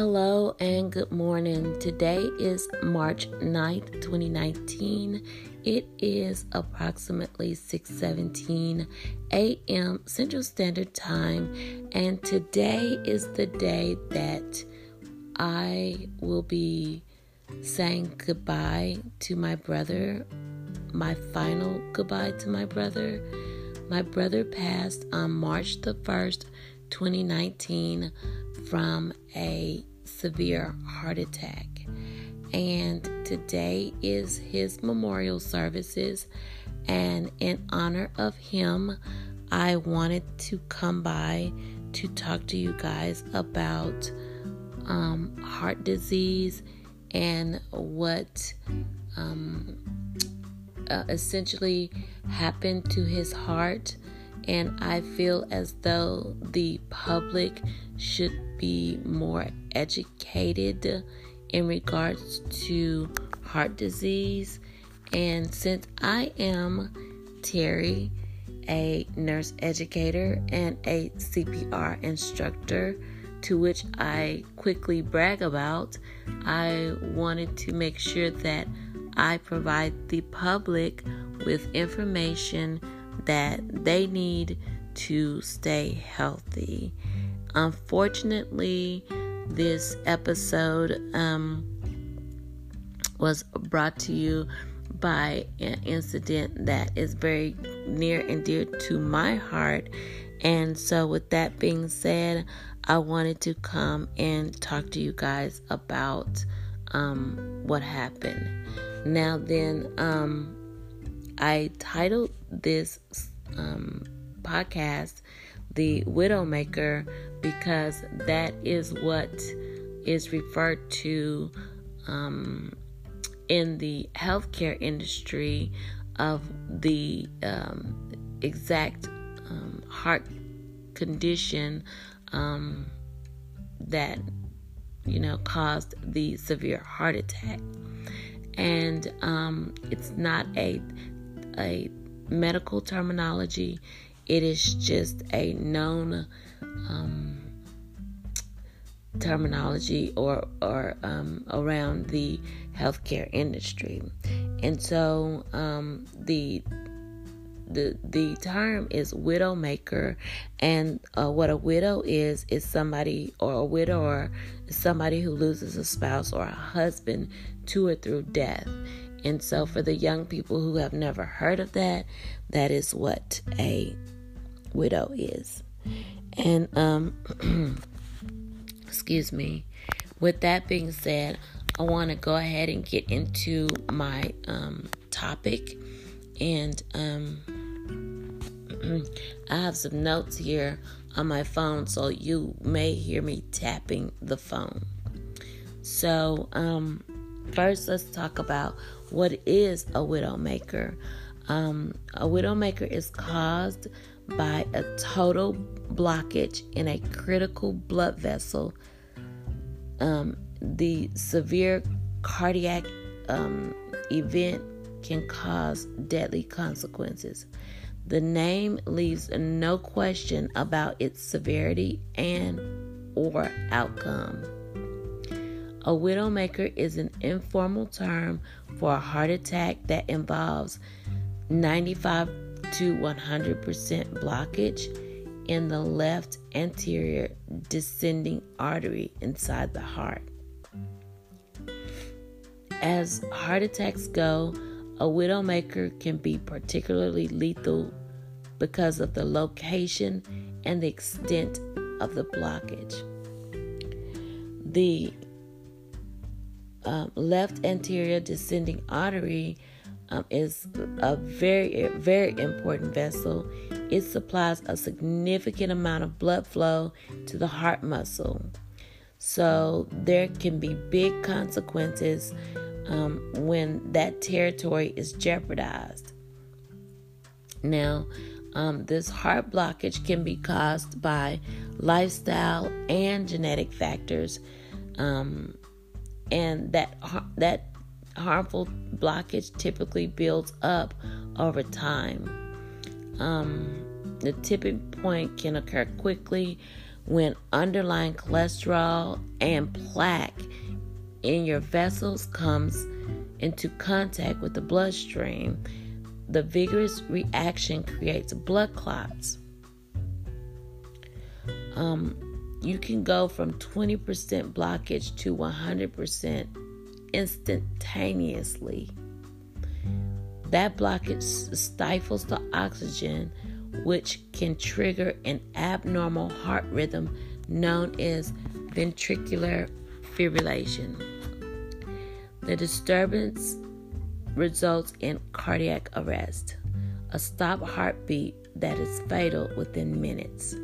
Hello and good morning. Today is March 9th, 2019. It is approximately 6:17 a.m. Central Standard Time, and today is the day that I will be saying goodbye to my brother, my final goodbye to my brother. My brother passed on March the 1st, 2019 from a severe heart attack. And today is his memorial services. And in honor of him, I wanted to come by to talk to you guys about um, heart disease and what um, uh, essentially happened to his heart and I feel as though the public should be more educated in regards to heart disease. And since I am Terry, a nurse educator and a CPR instructor, to which I quickly brag about, I wanted to make sure that I provide the public with information that they need to stay healthy. Unfortunately, this episode um, was brought to you by an incident that is very near and dear to my heart. And so, with that being said, I wanted to come and talk to you guys about um, what happened. Now, then, um, I titled this um, podcast The Widowmaker because that is what is referred to um, in the healthcare industry of the um, exact um, heart condition um, that you know caused the severe heart attack. And um, it's not a a medical terminology. It is just a known um, terminology or or um, around the healthcare industry, and so um, the the the term is widowmaker, and uh, what a widow is is somebody or a widower is somebody who loses a spouse or a husband to or through death. And so, for the young people who have never heard of that, that is what a widow is. And, um, excuse me, with that being said, I want to go ahead and get into my um, topic. And um, I have some notes here on my phone, so you may hear me tapping the phone. So, um, first, let's talk about what is a widowmaker? Um, a widowmaker is caused by a total blockage in a critical blood vessel. Um, the severe cardiac um, event can cause deadly consequences. The name leaves no question about its severity and or outcome. A widowmaker is an informal term for a heart attack that involves 95 to 100% blockage in the left anterior descending artery inside the heart. As heart attacks go, a widowmaker can be particularly lethal because of the location and the extent of the blockage. The um, left anterior descending artery um, is a very, very important vessel. It supplies a significant amount of blood flow to the heart muscle. So there can be big consequences um, when that territory is jeopardized. Now, um, this heart blockage can be caused by lifestyle and genetic factors. Um, and that that harmful blockage typically builds up over time. Um, the tipping point can occur quickly When underlying cholesterol and plaque in your vessels comes into contact with the bloodstream, the vigorous reaction creates blood clots. Um, you can go from 20% blockage to 100% instantaneously. That blockage stifles the oxygen, which can trigger an abnormal heart rhythm known as ventricular fibrillation. The disturbance results in cardiac arrest, a stop heartbeat that is fatal within minutes.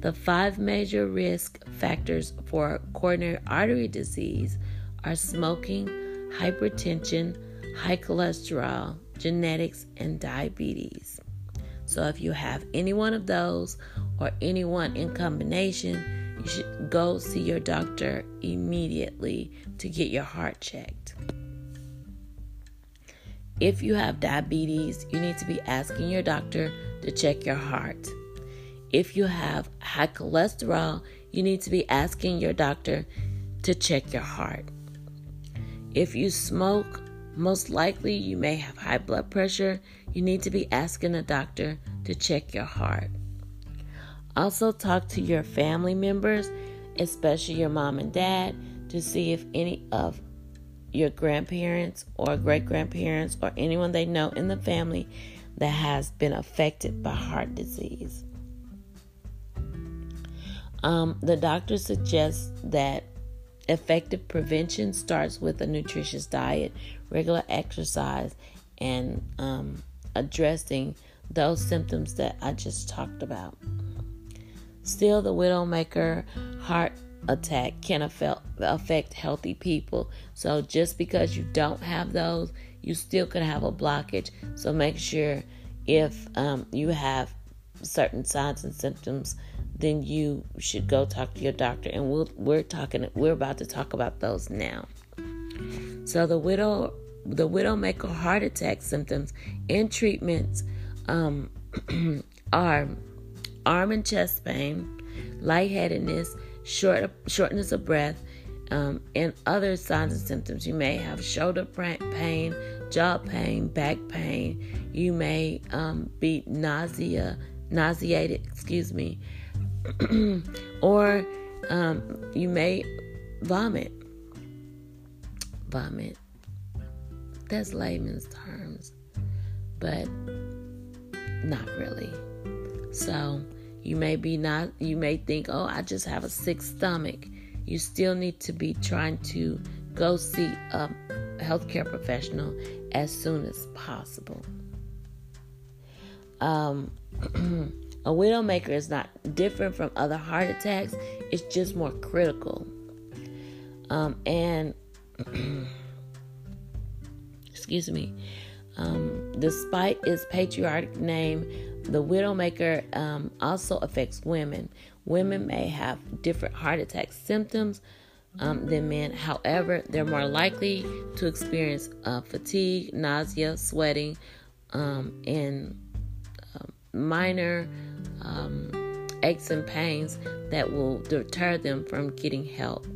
The five major risk factors for coronary artery disease are smoking, hypertension, high cholesterol, genetics, and diabetes. So, if you have any one of those or any one in combination, you should go see your doctor immediately to get your heart checked. If you have diabetes, you need to be asking your doctor to check your heart. If you have high cholesterol, you need to be asking your doctor to check your heart. If you smoke, most likely you may have high blood pressure. You need to be asking a doctor to check your heart. Also, talk to your family members, especially your mom and dad, to see if any of your grandparents or great grandparents or anyone they know in the family that has been affected by heart disease. Um, the doctor suggests that effective prevention starts with a nutritious diet, regular exercise, and um, addressing those symptoms that I just talked about. Still, the Widowmaker heart attack can affect, healthy people. So, just because you don't have those, you still could have a blockage. So, make sure if um, you have certain signs and symptoms then you should go talk to your doctor. And we'll, we're talking, we're about to talk about those now. So the widow, the widowmaker heart attack symptoms and treatments um, are arm and chest pain, lightheadedness, short, shortness of breath, um, and other signs and symptoms. You may have shoulder pain, jaw pain, back pain. You may um, be nausea, nauseated, excuse me, or um, you may vomit. Vomit. That's layman's terms, but not really. So you may be not, you may think, oh, I just have a sick stomach. You still need to be trying to go see a healthcare professional as soon as possible. Um, A widowmaker is not different from other heart attacks, it's just more critical. Um, and, excuse me, um, despite its patriotic name, the widowmaker um, also affects women. Women may have different heart attack symptoms um, than men. However, they're more likely to experience uh, fatigue, nausea, sweating, um, and minor um, aches and pains that will deter them from getting help.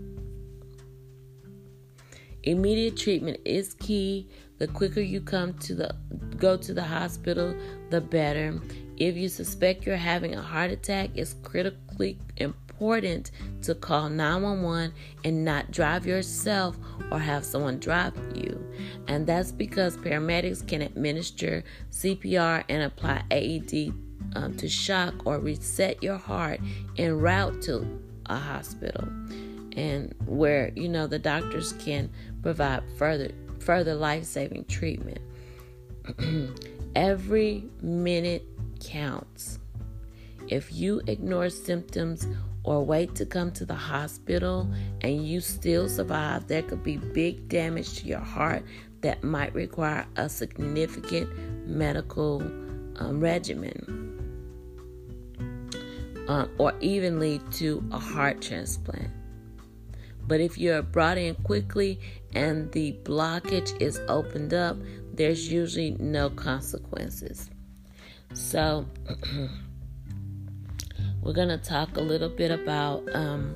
Immediate treatment is key. The quicker you come to the go to the hospital, the better. If you suspect you're having a heart attack, it's critically important to call 911 and not drive yourself or have someone drive you. And that's because paramedics can administer CPR and apply AED um, to shock or reset your heart en route to a hospital. And where you know the doctors can provide further further life-saving treatment. Every minute counts. If you ignore symptoms or wait to come to the hospital and you still survive there could be big damage to your heart that might require a significant medical um, regimen uh, or even lead to a heart transplant. But if you're brought in quickly and the blockage is opened up, there's usually no consequences. So, we're going to talk a little bit about um,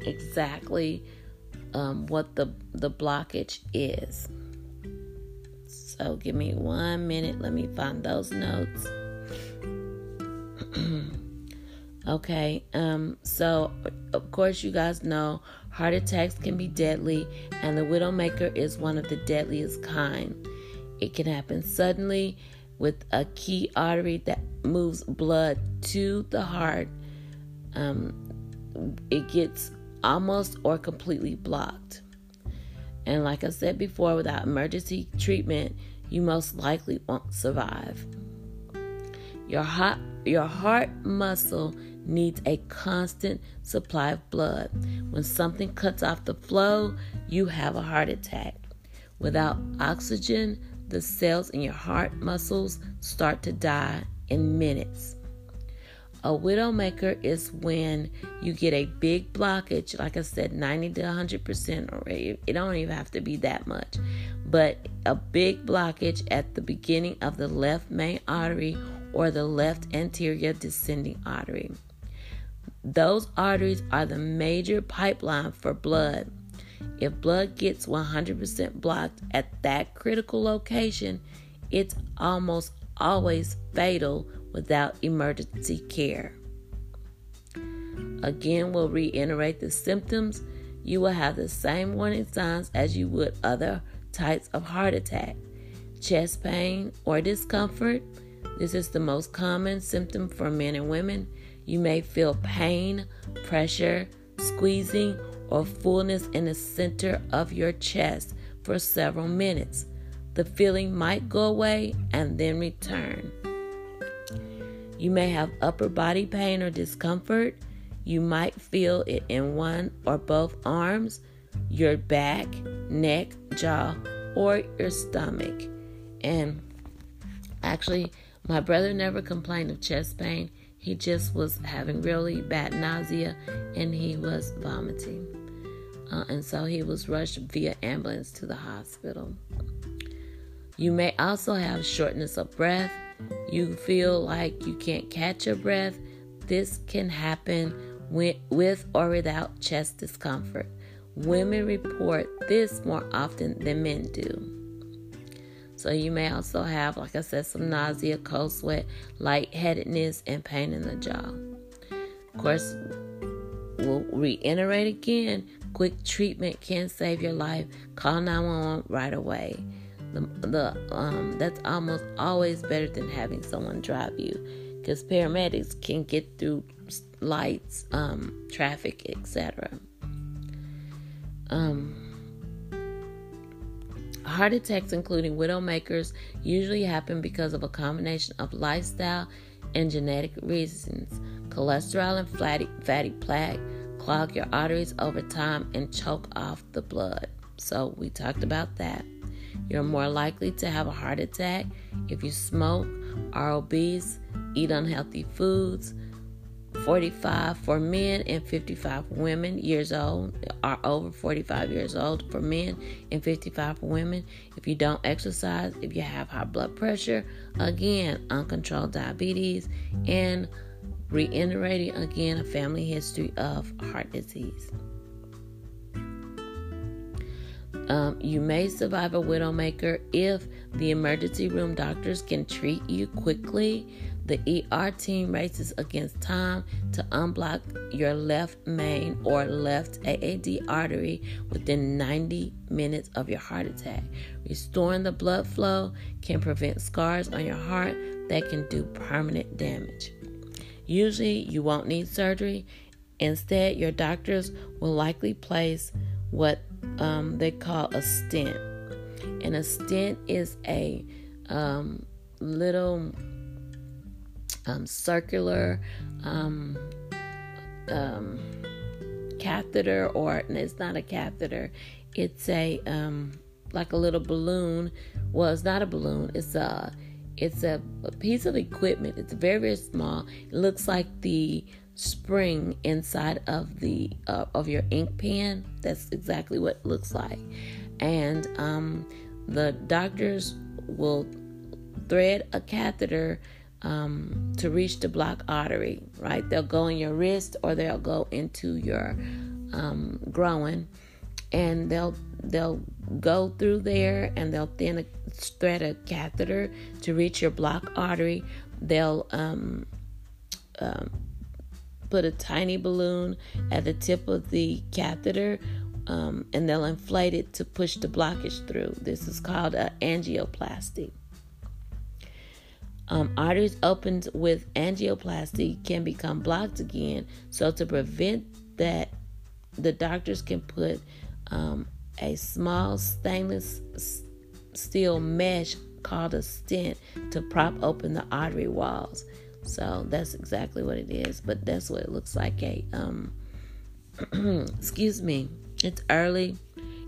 exactly um, what the, the blockage is. So give me one minute. Let me find those notes. okay, um, so of course, you guys know heart attacks can be deadly, and the Widowmaker is one of the deadliest kind. It can happen suddenly with a key artery that moves blood to the heart. Um, it gets almost or completely blocked. And like I said before, without emergency treatment, you most likely won't survive. Your heart, your heart muscle needs a constant supply of blood. When something cuts off the flow, you have a heart attack. Without oxygen, the cells in your heart muscles start to die in minutes. A widowmaker is when you get a big blockage, like I said, 90 to 100% already. It don't even have to be that much. But a big blockage at the beginning of the left main artery or the left anterior descending artery. Those arteries are the major pipeline for blood. If blood gets 100% blocked at that critical location, it's almost always fatal without emergency care. Again, we'll reiterate the symptoms. You will have the same warning signs as you would other types of heart attack chest pain or discomfort. This is the most common symptom for men and women. You may feel pain, pressure, squeezing, or fullness in the center of your chest for several minutes. The feeling might go away and then return. You may have upper body pain or discomfort. You might feel it in one or both arms, your back, neck, jaw, or your stomach. And actually, my brother never complained of chest pain. He just was having really bad nausea and he was vomiting. Uh, and so he was rushed via ambulance to the hospital. You may also have shortness of breath, you feel like you can't catch your breath, this can happen with, with or without chest discomfort. Women report this more often than men do. So you may also have, like I said, some nausea, cold sweat, lightheadedness, and pain in the jaw. Of course, we'll reiterate again quick treatment can save your life. Call 911 right away. The, the um, that's almost always better than having someone drive you because paramedics can get through lights, um, traffic, etc. Um, heart attacks, including widowmakers, usually happen because of a combination of lifestyle and genetic reasons. Cholesterol and fatty, fatty plaque clog your arteries over time and choke off the blood. So, we talked about that. You're more likely to have a heart attack if you smoke, are obese, eat unhealthy foods. 45 for men and 55 for women years old are over 45 years old for men and 55 for women if you don't exercise if you have high blood pressure again uncontrolled diabetes and reiterating again a family history of heart disease um, you may survive a widowmaker if the emergency room doctors can treat you quickly. The ER team races against time to unblock your left main or left LAD artery within 90 minutes of your heart attack. Restoring the blood flow can prevent scars on your heart that can do permanent damage. Usually, you won't need surgery. Instead, your doctors will likely place what um, they call a stent. And a stent is a um, little um, circular um, um, catheter, or it's not a catheter, it's a um, like a little balloon. Well, it's not a balloon, it's a it's a, a piece of equipment. It's very, very small. It looks like the spring inside of the uh, of your ink pen. That's exactly what it looks like. And um, the doctors will thread a catheter um, to reach the block artery, right? They'll go in your wrist or they'll go into your um, groin, and they'll they'll go through there and they'll then thread a catheter to reach your block artery. They'll um, um, put a tiny balloon at the tip of the catheter um, and they'll inflate it to push the blockage through. This is called an angioplasty. Um, arteries opened with angioplasty can become blocked again. So, to prevent that, the doctors can put um, a small stainless steel mesh called a stent to prop open the artery walls. So that's exactly what it is. But that's what it looks like. A um, excuse me. It's early,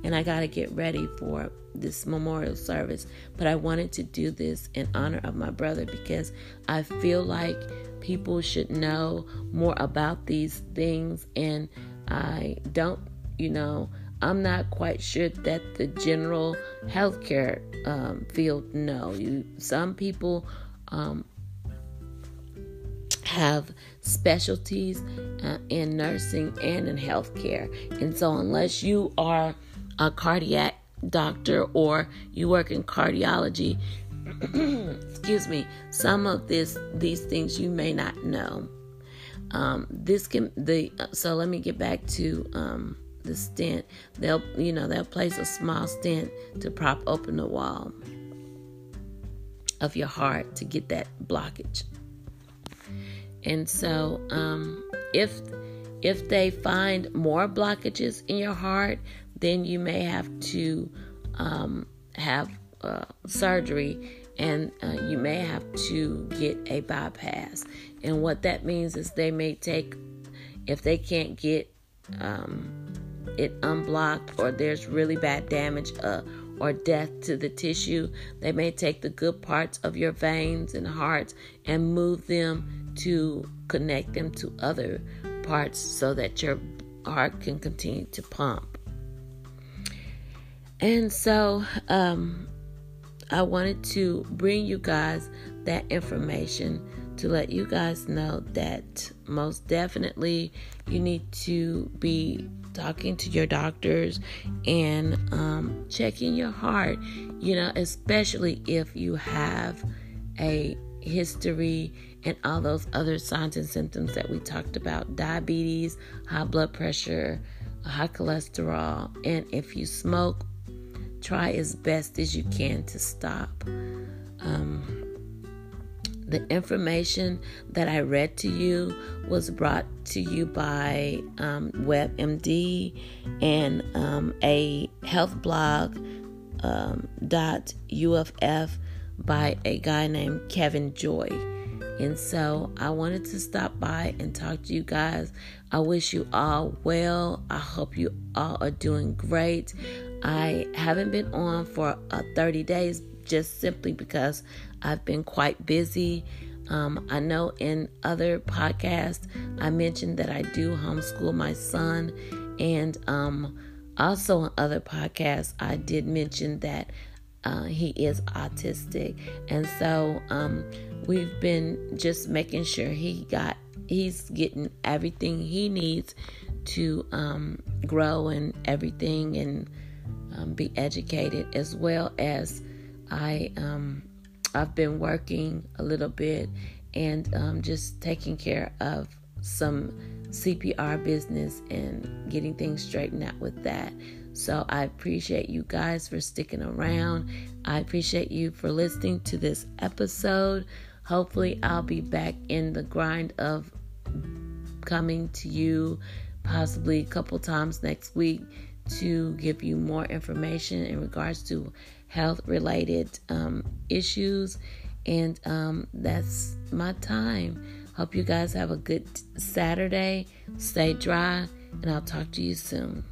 and I gotta get ready for this memorial service. But I wanted to do this in honor of my brother because I feel like people should know more about these things, and I don't, you know. I'm not quite sure that the general healthcare um, field know. You, some people um, have specialties uh, in nursing and in healthcare. And so, unless you are a cardiac doctor or you work in cardiology, excuse me, some of this these things you may not know. Um, this can the so let me get back to um, the stent. They'll you know they'll place a small stent to prop open the wall of your heart to get that blockage. And so, um, if if they find more blockages in your heart, then you may have to um, have uh, surgery and uh, you may have to get a bypass. And what that means is they may take, if they can't get um, it unblocked or there's really bad damage uh, or death to the tissue, they may take the good parts of your veins and hearts and move them to connect them to other parts so that your heart can continue to pump. And so um, I wanted to bring you guys that information to let you guys know that most definitely you need to be talking to your doctors and um, checking your heart, you know, especially if you have a history and all those other signs and symptoms that we talked about diabetes, high blood pressure, high cholesterol. And if you smoke, try as best as you can to stop. Um, the information that I read to you was brought to you by um, WebMD and um, a health blog um, dot UFF by a guy named Kevin Joy. And so I wanted to stop by and talk to you guys. I wish you all well. I hope you all are doing great. I haven't been on for uh, 30 days just simply because I've been quite busy. Um, I know in other podcasts I mentioned that I do homeschool my son, and um, also in other podcasts I did mention that uh, he is autistic, and so um, we've been just making sure he got he's getting everything he needs to um, grow and everything and um, be educated as well as I um, I've been working a little bit and um, just taking care of some CPR business and getting things straightened out with that. So I appreciate you guys for sticking around. I appreciate you for listening to this episode. Hopefully, I'll be back in the grind of coming to you possibly a couple times next week to give you more information in regards to health related um, issues. And um, that's my time. Hope you guys have a good Saturday. Stay dry, and I'll talk to you soon.